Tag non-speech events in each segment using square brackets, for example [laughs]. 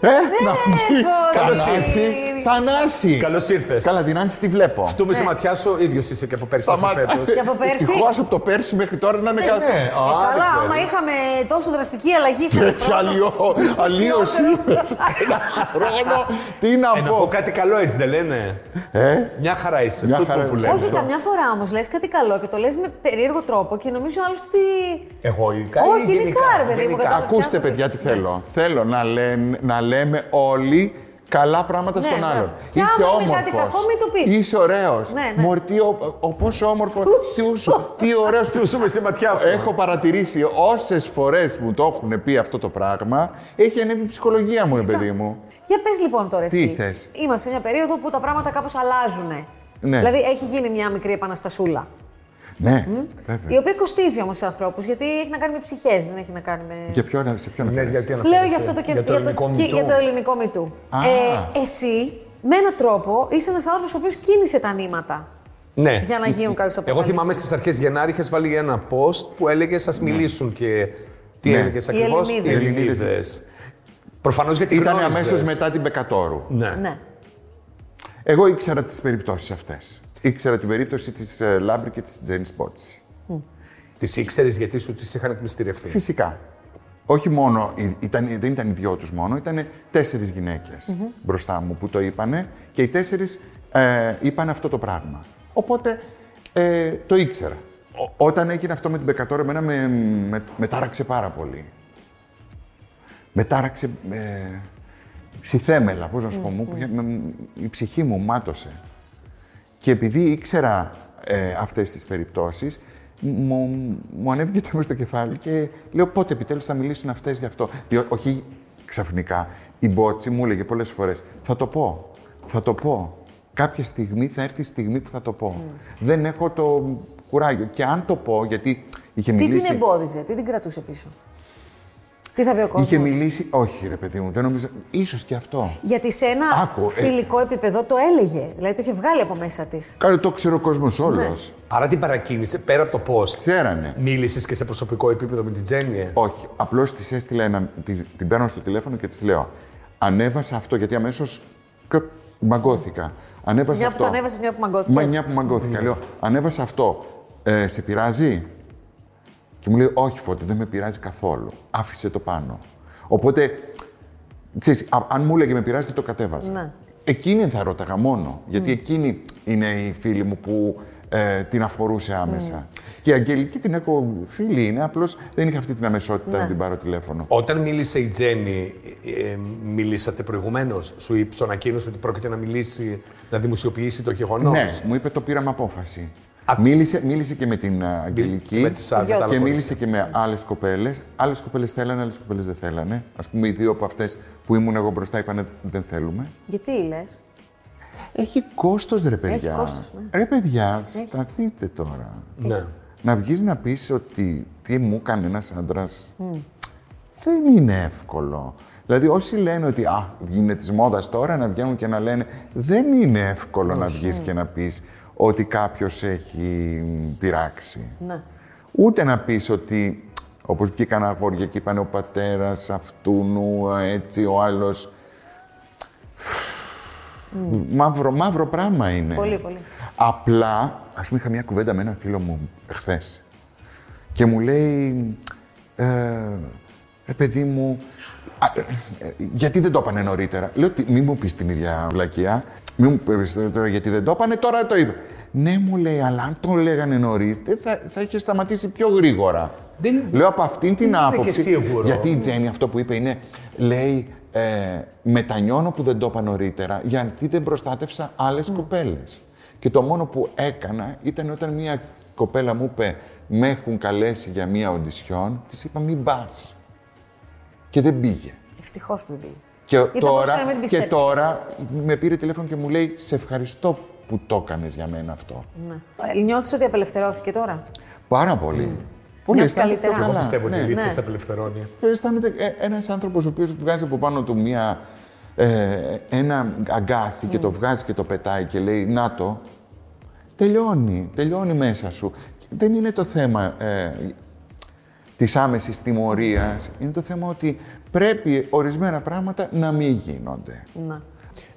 Ε, Νάση. Καλώς Θανάση. Θανάση. Καλώς ήρθες. Καλά, την Άνση τη βλέπω. Αυτό με στη ματιά σου, ίδιος είσαι και από πέρσι μέχρι φέτος. Και από πέρσι. Ευτυχώς από το πέρσι μέχρι τώρα να είναι καλά. Ναι, Ε, καλά, άμα είχαμε τόσο δραστική αλλαγή σε Έχει αλλιώ- αλλίωση. Ένα χρόνο. Τι να Ε, να πω πω. κάτι καλό έτσι δεν λένε; Ε, Μια χαρά είσαι. Μια Τούτο χαρά που είμαι. λέμε. Όχι, καμιά φορά όμως λες κάτι καλό και το λες με περίεργο τρόπο και νομίζω άλλο ότι. Εγωικά Όχι, ή γενικά, γενικά. ρε παιδί μου, Γενικά. κατάλαβα. Ακούστε, παιδιά, τι θέλω. Θέλω να, λένε- να λέμε όλοι καλά πράγματα Ναι, στον ναι. άλλον. Και Είσαι άμα είναι όμορφος. κάτι κακό, μην το πεις. Είσαι ωραίος. Ναι, ναι. Μωρ, τι ο, ο, πόσο όμορφος. τι, ούσου, τι ωραίος. Του σου με στη ματιά σου. Έχω παρατηρήσει όσες φορές μου το έχουν πει αυτό το πράγμα, έχει ανέβει η ψυχολογία μου, ρε Φυσικά. παιδί μου. Για πες λοιπόν τώρα Τι εσύ. θες; Είμαστε σε μια περίοδο που τα πράγματα κάπως αλλάζουν. Ναι. Δηλαδή έχει γίνει μια μικρή επαναστασούλα. Ναι, Η βέβαια. οποία κοστίζει όμως σε ανθρώπους γιατί έχει να κάνει με ψυχές, δεν έχει να κάνει με. Για ποιο, να- σε ποιον Ναι, αναφέρεσαι; γιατί αναφέρεσαι. Λέω για αυτό το, και- Για το ελληνικό και- μυτού. για το ελληνικό μυτού. Α. Ε, εσύ, με έναν τρόπο, είσαι ένας άνθρωπος ο οποίος κίνησε τα νήματα Ναι. για να γίνουν κάποιε Εγώ αποφάσει. θυμάμαι στις αρχές Γενάρη είχες βάλει ένα post που έλεγες Α μιλήσουν και. Τι Ναι. έλεγες ακριβώς; Ελληνίδες. Ελληνίδες. Προφανώς γιατί Ήταν γνώριζες. αμέσως μετά την Μπεκατόρου. Ναι. Ναι. Εγώ ήξερα τις περιπτώσεις αυτές. Ήξερα την περίπτωση της Λάμπρη και της Τζέννη Μπότση. Τις ήξερες γιατί σου τις είχαν εκμυστηρευτεί; Φυσικά. Όχι μόνο, η- ήταν, δεν ήταν οι δυο τους μόνο, ήταν τέσσερις γυναίκες μπροστά μου που το είπανε και οι τέσσερις ε, είπαν αυτό το πράγμα. Οπότε ε, το ήξερα. Ό- όταν έγινε αυτό με την Μπεκατόρ, εμένα με, με, με τάραξε πάρα πολύ. Με τάραξε ε, στη θέμελα, πώς να σου πω, μου, με- η ψυχή μου μάτωσε. Και επειδή ήξερα ε, αυτές τις περιπτώσεις, μου, μου ανέβηκε το στο κεφάλι και λέω πότε επιτέλους θα μιλήσουν αυτές γι' αυτό; Διό- όχι ξαφνικά. Η Μπότση μου έλεγε πολλές φορές, θα το πω, θα το πω. Κάποια στιγμή θα έρθει η στιγμή που θα το πω. Δεν έχω το κουράγιο. Και αν το πω, γιατί είχε Τι μιλήσει... την εμπόδιζε, τι την κρατούσε πίσω; Τι θα πει ο κόσμος; Είχε μιλήσει, όχι ρε παιδί μου, δεν νομίζω, ίσως και αυτό. Γιατί σε ένα Άκου, ε. φιλικό επίπεδο το έλεγε. Δηλαδή το είχε βγάλει από μέσα της. Κάνε το ξέρω ο κόσμος όλος. Άρα την παρακίνησε πέρα από το post. Ξέρανε. Μίλησες και σε προσωπικό επίπεδο με την Τζέννη. ε; Όχι, απλώς της έστειλα ένα. Της, την παίρνω στο τηλέφωνο και της λέω: Ανέβασα αυτό γιατί αμέσως μαγκώθηκα. Ανέβασα Μια που αυτό. το ανέβασες, μια που μαγκώθηκες. Μα μια που μαγκώθηκα. Λέω: Ανέβασα αυτό. Ε, σε πειράζει; Και μου λέει: Όχι, Φώτη, δεν με πειράζει καθόλου. Άφησε το πάνω. Οπότε, ξέρεις, α- αν μου έλεγε με πειράζει, δεν το κατέβαζα. Ναι. Εκείνη θα ρώταγα μόνο. Γιατί εκείνη είναι η φίλη μου που ε, την αφορούσε άμεσα. Και η Αγγελική την έχω φίλη είναι, απλώς δεν είχα αυτή την αμεσότητα να την πάρω τηλέφωνο. Όταν μίλησε η Τζέννη, ε, ε, μιλήσατε προηγουμένως; Σου είπε, σου ανακοίνωσε ότι πρόκειται να μιλήσει, να δημοσιοποιήσει το γεγονός; Ναι, μου είπε το πήραμε απόφαση. Μίλησε, μίλησε και με την α, Αγγελική με τις άλλες, Δυο τα και άλλα μίλησε και με άλλες κοπέλες. Άλλες κοπέλες θέλανε, άλλες κοπέλες δεν θέλανε. Α πούμε, οι δύο από αυτές που ήμουν εγώ μπροστά είπαν δεν θέλουμε. Γιατί λες; Έχει κόστος, ρε παιδιά. κόστος, ναι. Ρε παιδιά, σταθείτε τώρα. Ναι. Να βγεις να πεις ότι τι μου έκανε ένας άντρας, δεν είναι εύκολο. Δηλαδή όσοι λένε ότι α, είναι της μόδας τώρα να βγαίνουν και να λένε δεν είναι εύκολο να βγεις και να πεις ότι κάποιος έχει πειράξει. Ναι. Ούτε να πεις ότι, όπως βγήκαν αγόρια και είπαν ο πατέρας αυτού έτσι, ο άλλος. Μαύρο, μαύρο πράγμα είναι. Πολύ, πολύ. Απλά, ας πούμε, είχα μια κουβέντα με έναν φίλο μου εχθές και μου λέει, ε, «Ρε παιδί μου, α, ε, ε, γιατί δεν το έπανε νωρίτερα; Λέω, «Τι, μην μου πεις την ίδια βλακεία, μην μου πεις τώρα γιατί δεν το έπανε, τώρα το είπα. Ναι, μου λέει, αλλά αν το λέγανε νωρίς, θα, θα είχε σταματήσει πιο γρήγορα. Δεν- Λέω από αυτήν την είναι και άποψη. σίγουρο. Γιατί η Τζέννη αυτό που είπε είναι, λέει, ε, μετανιώνω που δεν το είπα νωρίτερα, γιατί δεν προστάτευσα άλλες κοπέλες. Και το μόνο που έκανα ήταν όταν μια κοπέλα μου είπε, με έχουν καλέσει για μια οντισιόν, της είπα, μην πας. Και δεν πήγε. Ευτυχώς που δεν πήγε. Και μπορούσε τώρα, να μην την και πιστέψεις. τώρα με πήρε τηλέφωνο και μου λέει, σε ευχαριστώ που το έκανες για μένα αυτό. Ναι. Νιώθεις ότι απελευθερώθηκε τώρα; Πάρα πολύ. Πολύ Νιώθεις αισθάνεται καλύτερα; πιο Εγώ καλά. πιστεύω ότι Ναι. η αλήθεια Ναι. σε απελευθερώνει. Αισθάνεται ε, ένας άνθρωπος ο οποίος βγάζει από πάνω του μία, ε, ένα αγκάθι και το βγάζει και το πετάει και λέει «Να το», τελειώνει, τελειώνει μέσα σου. Δεν είναι το θέμα. Ε, της άμεσης τιμωρίας. Είναι το θέμα ότι πρέπει ορισμένα πράγματα να μην γίνονται. Να.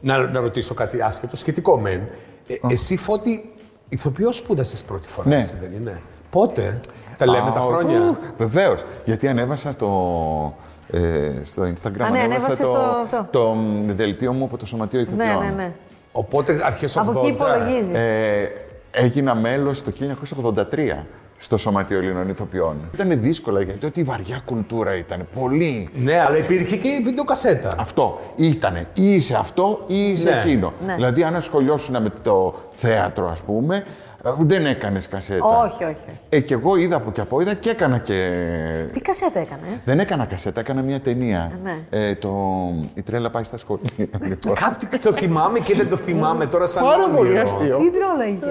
Να, να ρωτήσω κάτι άσχετο, σχετικό μεν. Ε, εσύ, Φώτη, ηθοποιός σπούδασες πρώτη φορά, Ναι. έτσι δεν είναι; Πότε, τα λέμε τα χρόνια. Βεβαίως. Γιατί ανέβασα στο, ε, στο Instagram. Α, ναι, ανέβασα ανέβασες το, το αυτό. το μ, δελτίο μου από το Σωματείο Ναι, Ηθοποιών. ναι, ναι. Οπότε αρχές 80. Από εκεί υπολογίζεις. Ε, έγινα μέλος το 1983 στο Σωματείο Ελληνών Ηθοποιών. Ήταν δύσκολα γιατί ότι η βαριά κουλτούρα ήταν. Πολύ. Ναι, αλλά υπήρχε και η βιντεοκασέτα. Αυτό ήτανε. Ή είσαι αυτό ή είσαι Ναι. εκείνο. Ναι. Δηλαδή, αν ασχολιώσουν με το θέατρο, ας πούμε, ε, δεν έκανες κασέτα. Όχι, όχι, όχι. Ε, και εγώ είδα από εκεί από είδα και έκανα και. Τι κασέτα έκανες; Δεν έκανα κασέτα, έκανα μια ταινία. Ναι. Ε, το... Η τρέλα πάει στα σχολεία. λοιπόν. Κάτι το θυμάμαι και δεν το θυμάμαι τώρα σαν Πάρα πολύ όνειρο. αστείο. Τι τρόλα είχε;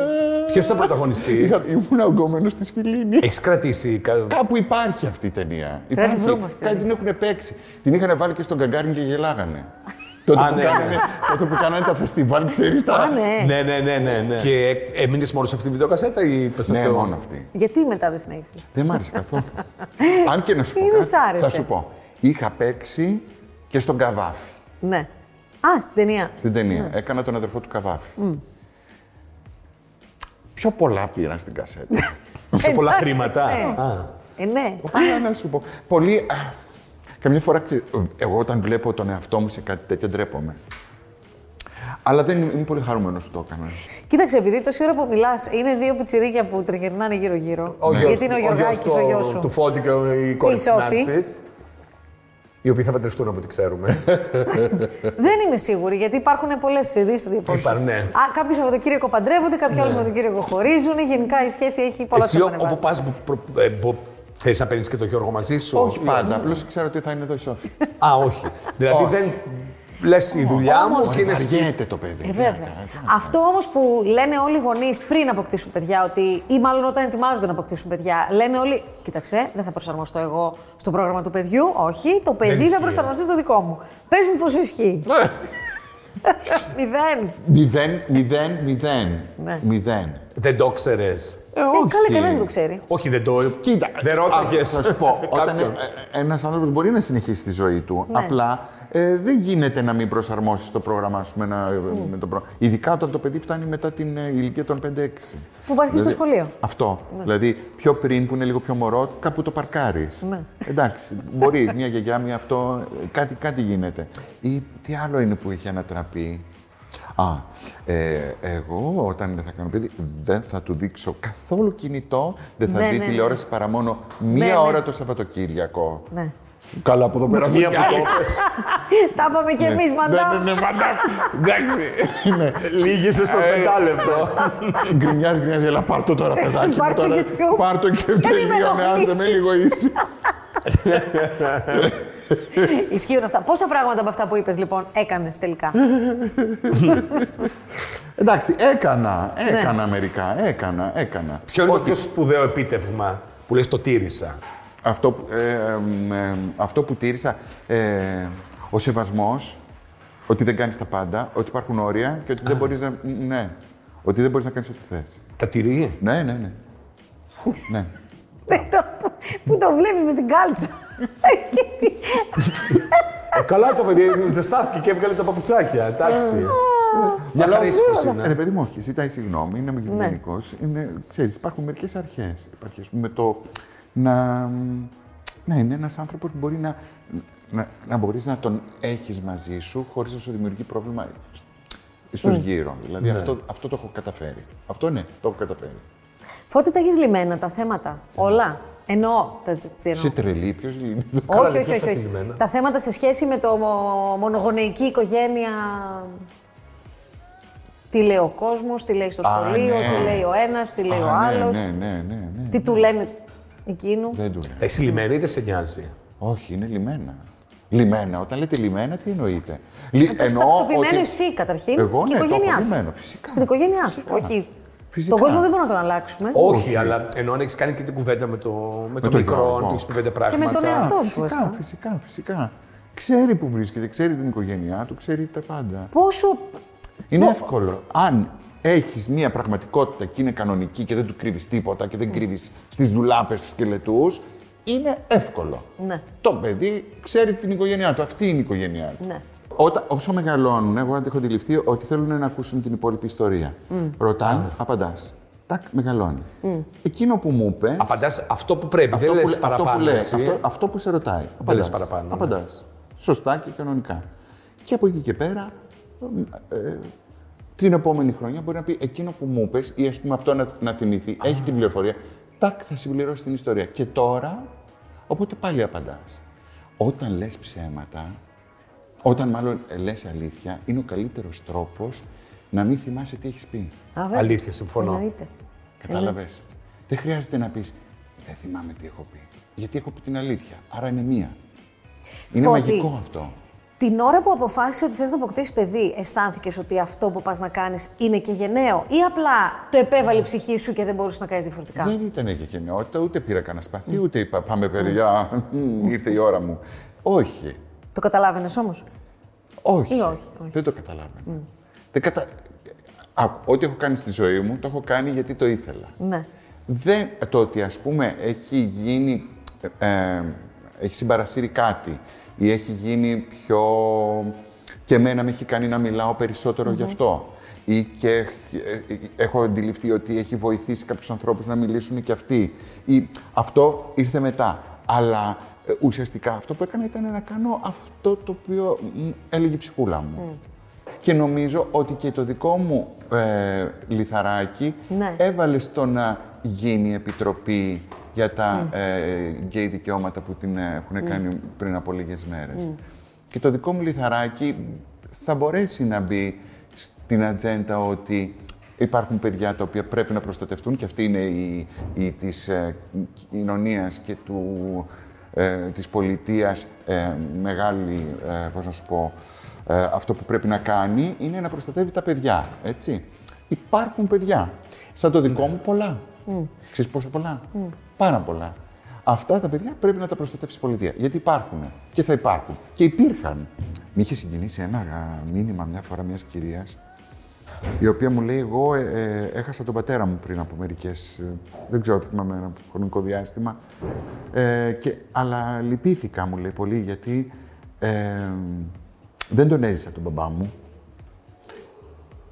Ποιος ήταν πρωταγωνιστής; Είχα- Ήμουν αγκόμενος της Φιλίνη. Έχεις κρατήσει. κα- Κάπου υπάρχει αυτή η ταινία. τη Υπάρχει. βρούμε αυτή. Κάτι την έχουν παίξει. Την είχαν βάλει και στον Καγκάριν και γελάγανε. [laughs] τότε, Α, που ναι, κάνανε, ναι. τότε που κάνανε τα φεστιβάλ, ξέρεις τα... Α, ναι. Ναι, ναι, ναι, ναι, ναι. Και έμεινες μόνος σε αυτή τη βιντεοκασέτα ή είπες Ναι, αυτό. μόνο αυτή. Γιατί μετά δεν συνέχισες; Δεν μ' άρεσε καθόλου. [laughs] Αν και να σου πω Τι δεν κάτι, σ' άρεσε; θα σου πω. Είχα παίξει και στον Καβάφη. Ναι. Α, στην ταινία. Στην ταινία. Έκανα τον αδερφό του Καβάφη. Πιο πολλά πήραν στην κασέτα. Πιο πολλά Εντάξει, χρήματα. ναι. Α. Ε, ναι. Αλλά να σου πω. Πολύ. Α, Καμιά φορά, ξέ- εγώ όταν βλέπω τον εαυτό μου σε κάτι τέτοιο ντρέπομαι. Αλλά δεν είμαι, είμαι πολύ χαρούμενος που το έκανα. Κοίταξε, επειδή τόση ώρα που μιλάς είναι δύο πιτσιρίκια που τριγυρνάνε γύρω-γύρω. Ο γιος Γιατί είναι ο του- Γιωργάκης, γιος ο του- γιος σου. Του Φώτη και η κόρη η της Σόφη. συνάντησης, Οι οποίοι θα παντρευτούν από ό,τι ξέρουμε. [laughs] Δεν είμαι σίγουρη, γιατί υπάρχουν πολλές ειδήσεις στο διαπόψεις. Υπάρχουν, ναι. Κάποιο Σαββατοκύριακο παντρεύονται, κάποιο άλλο Σαββατοκύριακο χωρίζουν. Γενικά η σχέση έχει πολλά Εσύ στραβά όπου πας, ε, μπο- θες να παίρνεις και τον Γιώργο μαζί σου; Όχι πάντα. Απλώς ξέρω ότι θα είναι εδώ η Σόφη. Α, όχι. δηλαδή Όχι. δεν λες η δουλειά μου Όμως- και είναι Βαριέται το παιδί. Ε, βέβαια. Αυτό όμως που λένε όλοι οι γονείς πριν αποκτήσουν παιδιά, ότι, ή μάλλον όταν ετοιμάζονται να αποκτήσουν παιδιά, λένε όλοι: Κοίταξε, δεν θα προσαρμοστώ εγώ στο πρόγραμμα του παιδιού. Όχι, το παιδί ισχύει. θα προσαρμοστεί στο δικό μου. Πες μου πώς ισχύει. Ναι. [laughs] Μηδέν. Μηδέν, μηδέν, μηδέν. Ναι. Μηδέν. Δεν το ξέρεις. Ε, Ε, καλά, κανένας δεν το ξέρει. Όχι, δεν το... Κοίτα, δεν ρώταγες. α, Θα σου πω, [laughs] όταν κάποιον. ένας άνθρωπος μπορεί να συνεχίσει τη ζωή του, Ναι. απλά ε, δεν γίνεται να μην προσαρμόσεις το πρόγραμμά σου με, ένα, με το πρόγραμμα. Ειδικά όταν το παιδί φτάνει μετά την ε, ηλικία των 5-6. Που υπάρχει στο σχολείο. Αυτό. Δηλαδή, πιο πριν που είναι λίγο πιο μωρό, κάπου το παρκάρεις. Ναι. Εντάξει, μπορεί μια γιαγιά, μια αυτό, ε, κάτι, κάτι γίνεται. Ή τι άλλο είναι που είχε ανατραπεί; Α, ε, εγώ όταν δεν θα κάνω παιδί, δεν θα του δείξω καθόλου κινητό, δεν θα Ναι, δει ναι, τηλεόραση παρά μόνο μία Ναι, ναι. ώρα το Σαββατοκύριακο. Ναι. Καλά, από εδώ πέρα Μία που το... [laughs] Τα είπαμε κι εμείς, μαντά. Ναι, ναι, ναι, μαντά. Εντάξει. Ναι. Λίγησε στο πεντάλεπτο. Γκρινιάζει, γκρινιάζει, αλλά πάρ' το τώρα, παιδάκι. Πάρ' μου, το τώρα. YouTube. Πάρ' το και μην με τελείωνε, άντε με ενοχλήσεις. λίγο ίσιο. [laughs] Ισχύουν αυτά. Πόσα πράγματα από αυτά που είπες, λοιπόν, έκανες τελικά; [laughs] Εντάξει, έκανα, Ναι. έκανα μερικά, έκανα, έκανα. Ποιο είναι το Όχι, πιο σπουδαίο επίτευγμα που λες το τήρησα; Αυτό, που- ε, εμ, ε, αυτό που τήρησα, ε, ο σεβασμός, ότι δεν κάνεις τα πάντα, ότι υπάρχουν όρια και ότι δεν μπορείς να... Ναι, ότι δεν μπορείς να κάνεις ό,τι θες. Τα τηρεί; Ναι, ναι, ναι. [laughs] ναι. Δεν το- Πού το βλέπεις με την κάλτσα. Ε, καλά το παιδί, ζεστάθηκε και έβγαλε τα παπουτσάκια. Εντάξει. Μια Αλλά, χαρίσιμος ε, είναι. Ρε παιδί μου, όχι, ζητάει συγγνώμη, είναι γενικός. Είναι, ξέρεις, υπάρχουν μερικές αρχές. Υπάρχει, ας πούμε, το να, να είναι ένας άνθρωπος που μπορεί να, να, να μπορείς να τον έχεις μαζί σου χωρίς να σου δημιουργεί πρόβλημα στους γύρω. Δηλαδή αυτό, αυτό το έχω καταφέρει. Αυτό ναι, το έχω καταφέρει. Φώτη τα έχεις λυμμένα τα θέματα; Όλα; Εννοώ. Τα, τι εννοώ. Σε τρελή, ποιος είναι; Καλά, όχι, δεν όχι, όχι, τα όχι. λυμμένα. Τα θέματα σε σχέση με το μο- μονογονεϊκή οικογένεια. Τι λέει ο κόσμος, τι λέει στο Α, σχολείο, ναι. τι λέει ο ένας, τι λέει ο Α, ναι, άλλος. Ναι, ναι, ναι, ναι. Τι του λένε εκείνου; Δεν του λέω. Τα έχει λυμμένη ή δεν σε νοιάζει; Όχι, είναι λιμένα. Λιμένα. Όταν λέτε λιμένα, τι εννοείτε; Λι... Το τακτοποιημένο εσύ καταρχήν Εγώ, και η ναι, το οικογένειά έχω σου. λυμμένο, φυσικά. Στην οικογένειά σου. Φυσικά. Όχι. Φυσικά. Τον κόσμο δεν μπορούμε να τον αλλάξουμε. Όχι, αλλά ενώ αν έχεις κάνει και την κουβέντα με το, με το τον μικρό, Γιώργο. του έχεις πει πέντε με πράγματα. τον εαυτό σου, Φυσικά, βασικά. φυσικά, φυσικά. Ξέρει που βρίσκεται, ξέρει την οικογένειά του, ξέρει τα πάντα. Πόσο. Είναι εύκολο. Αν έχεις μια πραγματικότητα και είναι κανονική και δεν του κρύβεις τίποτα και δεν κρύβεις στις δουλάπε, στους σκελετούς, είναι εύκολο. Ναι. Το παιδί ξέρει την οικογένειά του. Αυτή είναι η οικογένειά του. Ναι. Όταν, όσο μεγαλώνουν, εγώ έχω αντιληφθεί ότι θέλουν να ακούσουν την υπόλοιπη ιστορία. Ρωτάνε, απαντάς. Τάκ, μεγαλώνει. Εκείνο που μου είπε. Απαντάς αυτό που πρέπει, δεν λε που, λέ- αυτό, που παραπάνω. λέει, εσύ. αυτό, αυτό που σε ρωτάει. λες Απαντάς. παραπάνω, ναι. Απαντάς. Σωστά και κανονικά. Και από εκεί και πέρα, ε, την επόμενη χρονιά μπορεί να πει εκείνο που μου είπες ή ας πούμε αυτό να, να θυμηθεί. Έχει την πληροφορία. Τάκ, θα συμπληρώσει την ιστορία. Και τώρα, οπότε πάλι απαντάς. Όταν λες ψέματα, όταν μάλλον ε, λες αλήθεια, είναι ο καλύτερος τρόπος να μην θυμάσαι τι έχεις πει. Α, βέβαια. Αλήθεια, συμφωνώ. Εννοείται. Κατάλαβες. Δεν χρειάζεται να πεις Δεν θυμάμαι τι έχω πει. Γιατί έχω πει την αλήθεια. Άρα είναι μία. Είναι Φώτη. μαγικό αυτό. Την ώρα που αποφάσισε ότι θες να αποκτήσεις παιδί, αισθάνθηκες ότι αυτό που πας να κάνεις είναι και γενναίο ή απλά το επέβαλε η ψυχή σου και δεν μπορούσες να κάνεις διαφορετικά; Δεν ήταν και γενναιότητα, ούτε πήρα κανένα σπαθί, ούτε είπα Πάμε παιδιά, μ, ήρθε η ώρα μου. Όχι. Το καταλάβαινες όμως; Όχι. Ή όχι, όχι. Δεν το καταλάβαινα. Δεν κατα... Α, ό,τι έχω κάνει στη ζωή μου, το έχω κάνει γιατί το ήθελα. Ναι. Δεν, το ότι ας πούμε έχει γίνει, ε, ε, έχει συμπαρασύρει κάτι ή έχει γίνει πιο... και εμένα με έχει κάνει να μιλάω περισσότερο γι' αυτό. Ή και ε, ε, έχω αντιληφθεί ότι έχει βοηθήσει κάποιους ανθρώπους να μιλήσουν και αυτοί. Ή αυτό ήρθε μετά. Αλλά ε, ουσιαστικά αυτό που έκανα ήταν να κάνω αυτό το οποίο μ, έλεγε η ψυχούλα μου. Και νομίζω ότι και το δικό μου ε, λιθαράκι Ναι. έβαλε στο να γίνει επιτροπή για τα ε, γκέι δικαιώματα που την ε, έχουν κάνει πριν από λίγες μέρες. Και το δικό μου λιθαράκι θα μπορέσει να μπει στην ατζέντα ότι υπάρχουν παιδιά τα οποία πρέπει να προστατευτούν και αυτή είναι η, η της ε, κοινωνίας και του, ε, της πολιτείας ε, μεγάλη, ε, πώς να σου πω, ε, αυτό που πρέπει να κάνει είναι να προστατεύει τα παιδιά, έτσι. Υπάρχουν παιδιά. Σαν το δικό μου πολλά. Ξέρεις πόσα πολλά; Πάρα πολλά. Αυτά τα παιδιά πρέπει να τα προστατεύσει η πολιτεία. Γιατί υπάρχουν και θα υπάρχουν. Και υπήρχαν. Με είχε συγκινήσει ένα α, μήνυμα μια φορά μιας κυρίας, η οποία μου λέει: Εγώ ε, ε, έχασα τον πατέρα μου πριν από μερικές. δεν ξέρω, θυμάμαι ένα χρονικό διάστημα. Ε, και, αλλά λυπήθηκα, μου λέει πολύ, γιατί ε, δεν τον έζησα τον μπαμπά μου.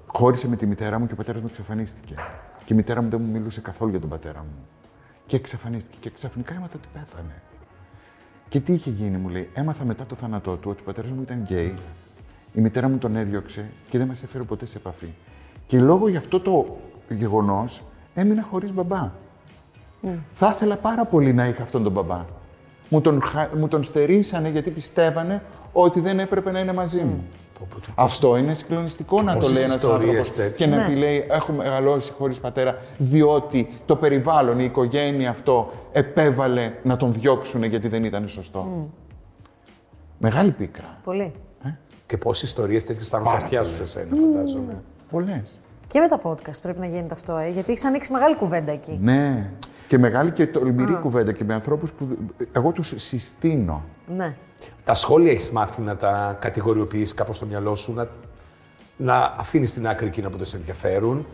Χώρισε με τη μητέρα μου και ο πατέρας μου εξαφανίστηκε. Και η μητέρα μου δεν μου μιλούσε καθόλου για τον πατέρα μου. Και εξαφανίστηκε. Και ξαφνικά έμαθα ότι πέθανε. Και τι είχε γίνει, μου λέει. Έμαθα μετά το θάνατό του ότι ο πατέρας μου ήταν γκέι. Η μητέρα μου τον έδιωξε και δεν μας έφερε ποτέ σε επαφή. Και λόγω για αυτό το γεγονός έμεινα χωρίς μπαμπά. Θα ήθελα πάρα πολύ να είχα αυτόν τον μπαμπά. Μου τον, χα- μου τον στερήσανε γιατί πιστεύανε ότι δεν έπρεπε να είναι μαζί μου. Αυτό είναι συγκλονιστικό να το πόσες λέει ένας ιστορίες άνθρωπος τέτοιες. και να Ναι. πει λέει έχω μεγαλώσει χωρίς πατέρα διότι το περιβάλλον, η οικογένεια αυτό επέβαλε να τον διώξουν γιατί δεν ήταν σωστό. Μεγάλη πίκρα. Πολύ. Και πόσες ιστορίες τέτοιες θα Πάρα χαρτιά σου σε σένα, φαντάζομαι. Πολλές. Και με τα podcast πρέπει να γίνεται αυτό, ε, γιατί έχεις ανοίξει μεγάλη κουβέντα εκεί. Ναι. Και μεγάλη και τολμηρή κουβέντα και με ανθρώπους που εγώ τους συστήνω. Ναι. Τα σχόλια έχεις μάθει να τα κατηγοριοποιήσει κάπως στο μυαλό σου, να, να αφήνεις στην άκρη εκείνα που δεν σε ενδιαφέρουν,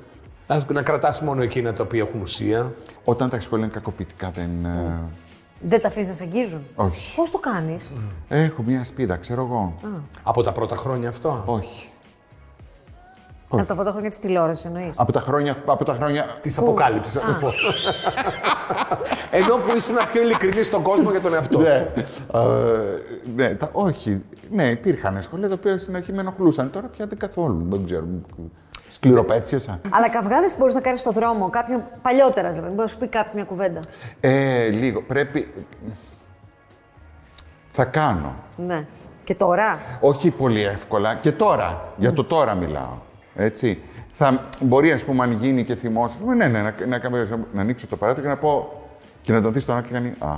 να, να κρατάς μόνο εκείνα τα οποία έχουν ουσία; Όταν τα σχόλια είναι κακοποιητικά δεν... ε, Δεν τα αφήνεις να σε αγγίζουν; όχι. Πώς το κάνεις; Έχω μία σπίδα, ξέρω εγώ. Από τα πρώτα χρόνια αυτό; Όχι. Από τα πρώτα χρόνια της τηλεόρασης εννοείς; Από τα χρόνια... Από τα χρόνια... Της αποκάλυψης, θα σου πω. [laughs] Ενώ που ήσουν πιο ειλικρινής στον κόσμο για τον εαυτό σου. ναι. Ε, ναι, τα, όχι. Ναι, υπήρχαν σχόλια τα οποία στην αρχή με ενοχλούσαν. Τώρα πια δεν καθόλου. Δεν ξέρω. Σκληροπέτσιασα. Αλλά καυγάδες μπορείς να κάνεις στο δρόμο. Κάποιον παλιότερα, δηλαδή. Μπορεί να σου πει κάποιο μια κουβέντα. Ε, λίγο. Πρέπει... Θα κάνω. Ναι. Και τώρα; Όχι πολύ εύκολα. Και τώρα. Για το τώρα μιλάω. Έτσι. Θα, μπορεί, ας πούμε, αν γίνει και θυμός, ναι, ναι, να, να, να, να ανοίξω το παράθυρο και να πω και να τον δεις τον άλλο και κάνει «Α,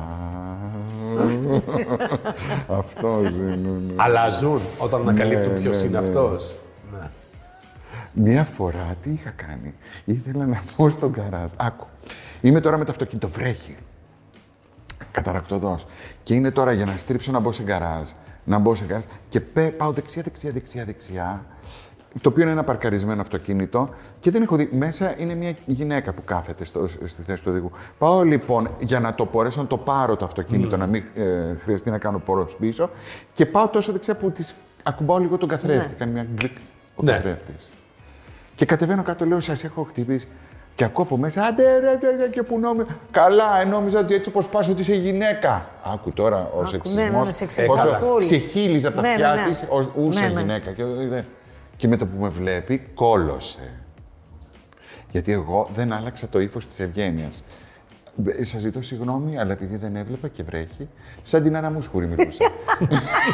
αυτός είναι, ναι». Αλλάζουν όταν ανακαλύπτουν Ναι, ποιος ναι, είναι ναι. αυτός. Μία φορά τι είχα κάνει. Ήθελα να [laughs] πω στον καράζ. Άκου. Είμαι τώρα με το αυτοκίνητο, βρέχει. Καταρρακτωδώς. Και είναι τώρα για να στρίψω να μπω σε γκαράζ. Να μπω σε γκαράζ. Και πέ- πάω δεξιά, δεξιά, δεξιά, δεξιά. το οποίο είναι ένα παρκαρισμένο αυτοκίνητο και δεν έχω δει. Μέσα είναι μια γυναίκα που κάθεται στο, στη θέση του οδηγού. Πάω λοιπόν για να το μπορέσω να το πάρω το αυτοκίνητο, να μην ε, χρειαστεί να κάνω μπρο πίσω και πάω τόσο δεξιά που της ακουμπάω λίγο τον καθρέφτη. Ναι. Κάνει μια κλικ ο Ναι. καθρέφτης. Και κατεβαίνω κάτω, λέω, σας έχω χτυπήσει. Και ακούω από μέσα, άντε ρε, ρε, ρε, και που νόμιζα. Καλά, ε, νόμιζα ότι έτσι όπως πας ότι είσαι γυναίκα. Άκου τώρα ο Άκου, σεξισμό. ναι, ναι, ναι, σεξισμός, Πόσο πολύ. ξεχύλιζε από τα Ναι, ναι, αυτιά ναι. τη, ούσα Ναι, ναι. γυναίκα. Και, δεν- και με το που με βλέπει, κόλωσε. Γιατί εγώ δεν άλλαξα το ύφος της ευγένειας. Σας ζητώ συγγνώμη, αλλά επειδή δεν έβλεπα και βρέχει, σαν την Άννα Μουσχούρη μιλούσα.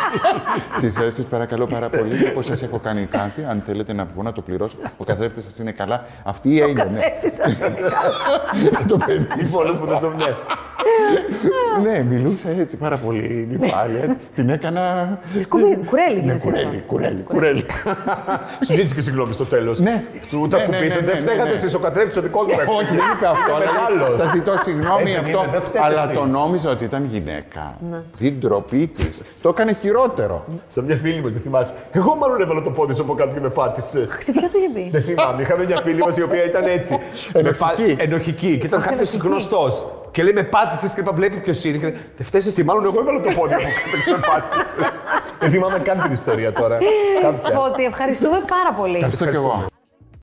[laughs] Τι σας παρακαλώ πάρα πολύ, όπω σας έχω κάνει κάτι, αν θέλετε να βγω να το πληρώσω, ο καθρέφτης σας είναι καλά. Αυτή η έννοια, ναι. Καθρέφτης σας είναι καλά. [laughs] το παιδί. Μόνο που δεν το ναι. Ναι, μιλούσα έτσι πάρα πολύ νυφάλια. Την έκανα. Σκουμπί- κουρέλι Ναι, γίνεσαι κουρέλι, τώρα. κουρέλι, κουρέλι. Σου ζήτησε και συγγνώμη στο τέλος. Ναι. Του τα Ναι, που ναι, πείσατε. ναι, ναι, Φταίγατε ναι. εσεί ο καθρέφτη ο δικός μου. Όχι, δεν είπε αυτό. Είναι μεγάλος. Σας ζητώ συγγνώμη Έτσι δεν αυτό. είναι, δεν φταίτε Αλλά εσείς. το νόμιζα ότι ήταν γυναίκα. Την ντροπή της. Το έκανε χειρότερο. Σε μια φίλη μας, δεν θυμάσαι. Εγώ μάλλον έβαλα το πόδι σου από κάτω και με πάτησε. Σε ποιο το είχε πει. Δεν θυμάμαι. Είχαμε μια φίλη μας η οποία ήταν έτσι. Με πα- Ενοχική. Ενοχική. Και ήταν Αχ, κάποιο ενοχική. γνωστός. Και λέει με πάτησες και είπα, βλέπει ποιος είναι. Και λέει, Δεν φταίεις εσύ, μάλλον εγώ έβαλα το πόδι από κάτω και με πάτησες. Δεν θυμάμαι καν την ιστορία τώρα. Κάποια. Φώτη, ευχαριστούμε πάρα πολύ. Ευχαριστώ κι εγώ.